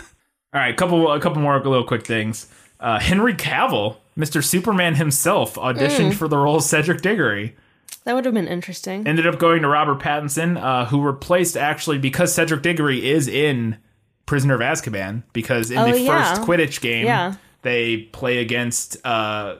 all right, couple, a couple more little quick things. Uh, Henry Cavill, Mr. Superman himself, auditioned for the role of Cedric Diggory. That would have been interesting. Ended up going to Robert Pattinson, uh, who replaced actually because Cedric Diggory is in Prisoner of Azkaban. Because in Oh, the yeah. first Quidditch game, Yeah. they play against uh,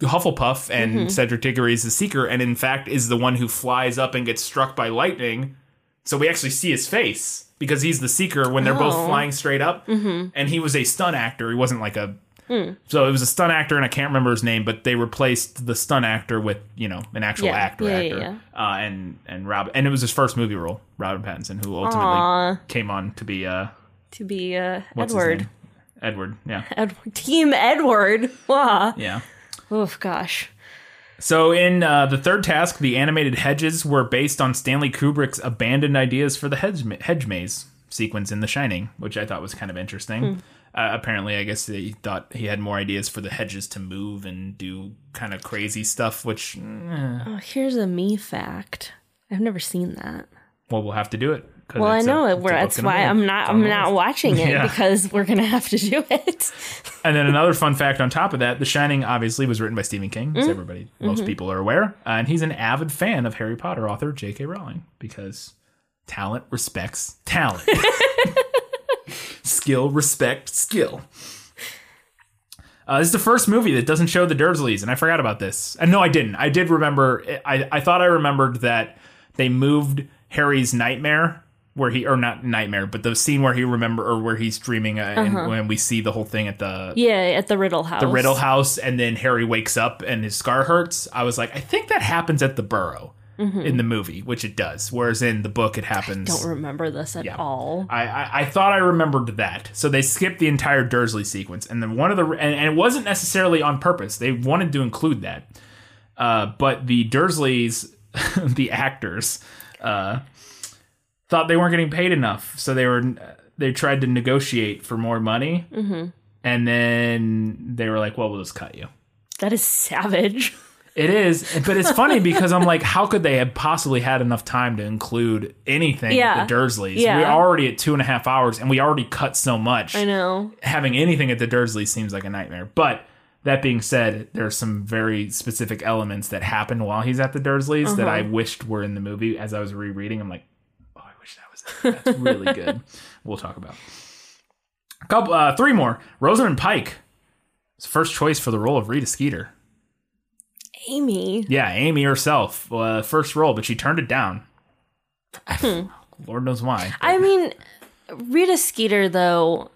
Hufflepuff, and Mm-hmm. Cedric Diggory is the Seeker, and in fact is the one who flies up and gets struck by lightning. So we actually see his face because he's the Seeker when they're both Oh. flying straight up. Mm-hmm. And he was a stunt actor. He wasn't like a. Hmm. So it was a stunt actor, and I can't remember his name, but they replaced the stunt actor with you know an actual Yeah. actor, Yeah, yeah, actor, Uh, and and Rob, and it was his first movie role, Robert Pattinson, who ultimately Aw. came on to be uh, to be uh, Edward. Edward, yeah, Edward. Team Edward. Wow. yeah. Oof, gosh. So in uh, the third task, the animated hedges were based on Stanley Kubrick's abandoned ideas for the hedge, ma- hedge maze sequence in The Shining, which I thought was kind of interesting. Hmm. Uh, apparently, I guess he thought he had more ideas for the hedges to move and do kind of crazy stuff, which, mm, Oh, here's a me fact. I've never seen that. well, we'll have to do it. Well, I a- know it. a Where that's why. I'm not. I'm not watching it Yeah. because we're gonna have to do it. And then another fun fact on top of that, The Shining obviously was written by Stephen King, Mm-hmm. as everybody, most people are aware, uh, and he's an avid fan of Harry Potter author J.K. Rowling because talent respects talent, skill respect skill. Uh, this is the first movie that doesn't show the Dursleys, and I forgot about this. And no, I didn't. I did remember. I I thought I remembered that they moved Harry's nightmare where he or not nightmare, but the scene where he remember or where he's dreaming, uh, and when we see the whole thing at the yeah, at the Riddle House. the Riddle House, and then Harry wakes up and his scar hurts. I was like, I think that happens at the Burrow in the movie, which it does. Whereas in the book, it happens. I Don't remember this at all. I, I, I thought I remembered that, so they skipped the entire Dursley sequence, and then one of the and, and it wasn't necessarily on purpose. They wanted to include that, uh, but the Dursleys, the actors, uh, thought they weren't getting paid enough, so they were they tried to negotiate for more money, mm-hmm. and then they were like, "Well, we'll just cut you." That is savage. It is, but it's funny because I'm like, how could they have possibly had enough time to include anything Yeah. at the Dursleys? Yeah. We're already at two and a half hours, and we already cut so much. I know. Having anything at the Dursleys seems like a nightmare. But that being said, there's some very specific elements that happen while he's at the Dursleys that I wished were in the movie. As I was rereading, I'm like, oh, I wish that was there. That's really good. We'll talk about a couple, uh, three more. Rosamund Pike was first choice for the role of Rita Skeeter. Amy. Yeah, Amy herself, uh, first role, but she turned it down. Lord knows why. I mean, Rita Skeeter though.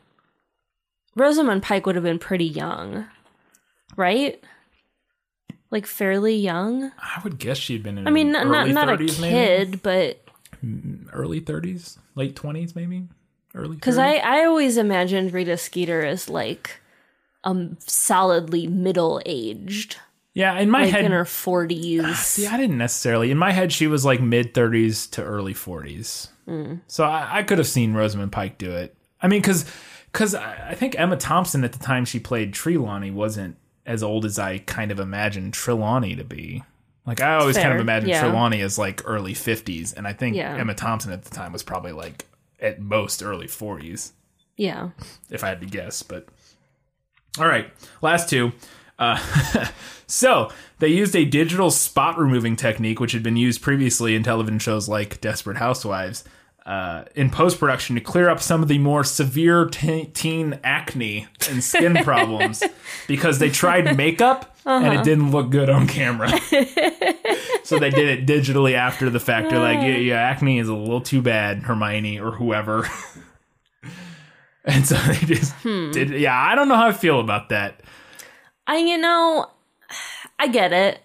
Rosamund Pike would have been pretty young, right? Like fairly young. I would guess she'd been in. I mean, not not, early not a 30s kid, but early thirties, late twenties, maybe early. because I I always imagined Rita Skeeter as like um solidly middle aged, yeah, in my like head, in her forties. see, I didn't necessarily. In my head, she was like mid thirties to early forties. Hmm. So I, I could have seen Rosamund Pike do it. I mean, because because I, think Emma Thompson at the time she played Trelawney wasn't as old as I kind of imagined Trelawney to be. Like I always kind of imagined yeah. Trelawney as like early fifties, and I think Yeah. Emma Thompson at the time was probably like at most early forties, Yeah. if I had to guess. But all right, last two. Uh, so they used a digital spot removing technique, which had been used previously in television shows like Desperate Housewives. uh, in post production to clear up some of the more severe te- teen acne and skin problems because they tried makeup and it uh-huh. didn't look good on camera. so they did it digitally after the fact. They're like, yeah, uh. yeah, acne is a little too bad, Hermione or whoever. and so they just hmm. did. Yeah, I don't know how I feel about that. I, you know, I get it,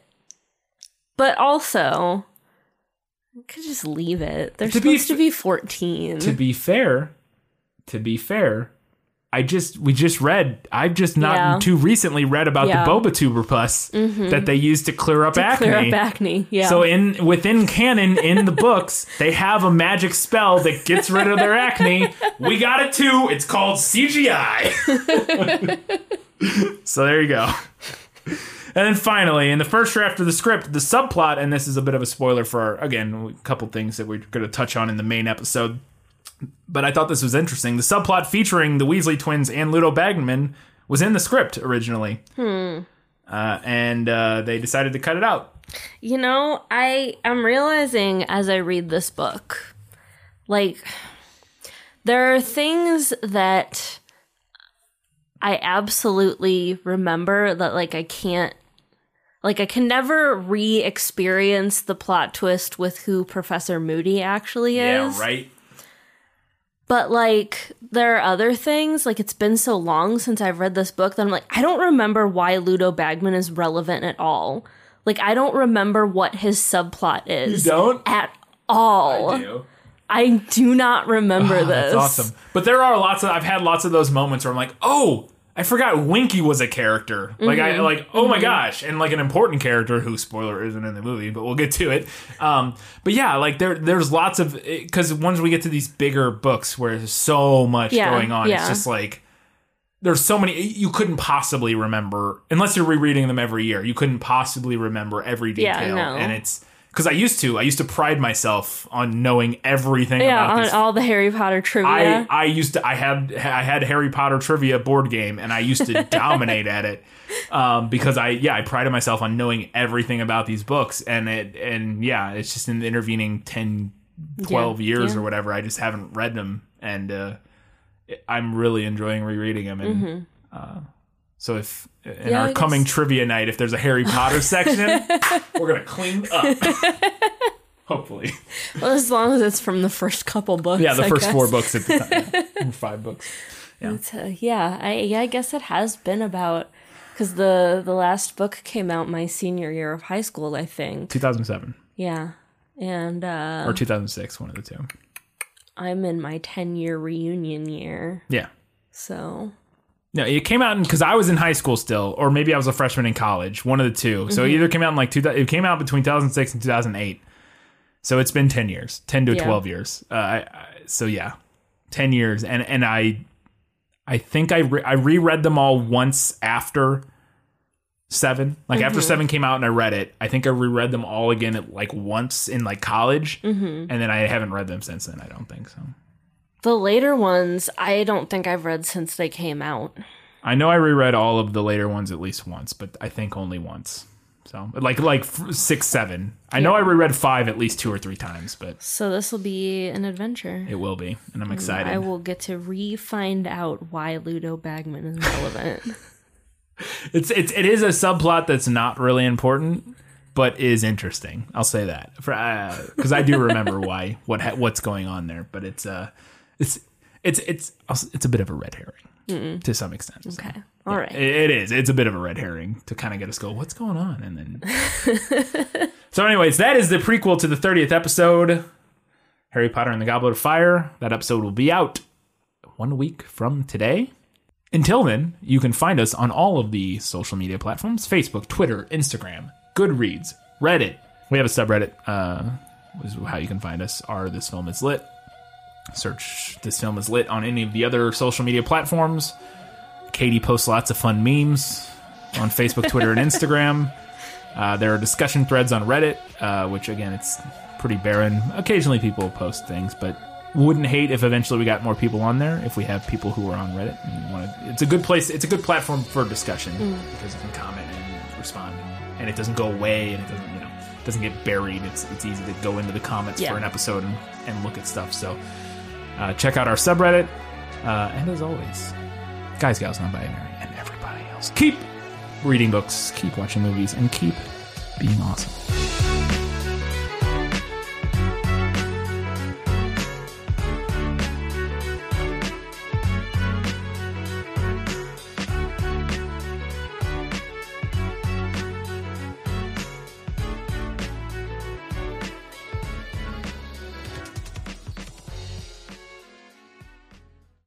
but also, I could just leave it. They're To be supposed to be fourteen. to be fair, to be fair, I just we just read. I've just not Yeah. too recently read about Yeah. the Mm-hmm. Bubotuber pus that they use to clear up acne. Clear up acne. Yeah. So in within canon in the books, they have a magic spell that gets rid of their acne. We got it too. It's called CGI. so there you go. And then finally, in the first draft of the script, the subplot, and this is a bit of a spoiler for again a couple things that we're going to touch on in the main episode. But I thought this was interesting. The subplot featuring the Weasley twins and Ludo Bagman was in the script originally, uh, and uh, they decided to cut it out. You know, I am realizing as I read this book, like there are things that I absolutely remember that like I can't like I can never re-experience the plot twist with who Professor Moody actually is. Yeah, right. But like there are other things, like it's been so long since I've read this book that I'm like, I don't remember why Ludo Bagman is relevant at all. Like I don't remember what his subplot is. You don't? At all. I do not remember ah, this. Oh, That's awesome. But there are lots of I've had lots of those moments where I'm like, oh, I forgot Winky was a character. Like Mm-hmm. I like, oh my gosh, and like an important character who spoiler isn't in the movie, but we'll get to it. Um, but yeah, like there there's lots of because once we get to these bigger books where there's so much Yeah, going on, it's just like there's so many you couldn't possibly remember unless you're rereading them every year. You couldn't possibly remember every Yeah, detail, no. and it's because I used to. I used to pride myself on knowing everything Yeah, about on these all the Harry Potter trivia. I, I used to I had I had Harry Potter trivia board game and I used to dominate at it um, because I yeah I prided myself on knowing everything about these books and it and yeah it's just in the intervening 10 12 Yeah, years yeah. or whatever I just haven't read them and uh, I'm really enjoying rereading them and uh, so if in. Yeah, our coming trivia night if there's a Harry Potter section we're gonna clean up hopefully well, as long as it's from the first couple books. yeah the I first guess. four books at the time yeah. Five books It's, uh, yeah, I yeah, I guess it has been about because the the last book came out my senior year of high school, I think. 2007 Yeah, and uh, or 2006, one of the two. I'm in my ten year reunion year, Yeah. so No, it came out because I was in high school still, or maybe I was a freshman in college. One of the 2 So it mm-hmm. either came out in like two. It came out between 2006 and 2008. So it's been 10 years, 10 to Yeah. 12 years. Uh, I, I, so yeah, 10 years, and and I, I think I re- I reread them all once after seven. Like after mm-hmm. seven came out and I read it, I think I reread them all again at like once in like college, mm-hmm. and then I haven't read them since then. I don't think so. The later ones I don't think I've read since they came out. I know I reread all of the later ones at least once, but I think only once. So like like six, seven. I know I reread five at least two or three times, but So this will be an adventure. it will be, and I'm excited. I will get to re-find out why Ludo Bagman is relevant. It's it's it is a subplot that's not really important, but is interesting. I'll say that for because I do remember why what what's going on there, but it's uh it's it's it's it's a bit of a red herring to some extent. so. okay, all right. It, it is. It's a bit of a red herring to kind of get us go. What's going on? And then. so, anyways, that is the prequel to the thirtieth episode, Harry Potter and the Goblet of Fire. That episode will be out one week from today. Until then, you can find us on all of the social media platforms: Facebook, Twitter, Instagram, Goodreads, Reddit. We have a subreddit. Uh, is how you can find us. Are this film is lit? Search this film is lit on any of the other social media platforms. Katie posts lots of fun memes on Facebook, Twitter, and Instagram. Uh, there are discussion threads on Reddit, uh, which again, it's pretty barren. Occasionally, people post things, but wouldn't hate if eventually we got more people on there. If we have people who are on Reddit, to, it's a good place. It's a good platform for discussion because you can comment and respond, and it doesn't go away, and it doesn't, you know, doesn't get buried. It's it's easy to go into the comments Yeah. for an episode and, and look at stuff. So uh, check out our subreddit. Uh, and as always, guys, gals, non-binary, and everybody else, keep reading books, keep watching movies, and keep being awesome.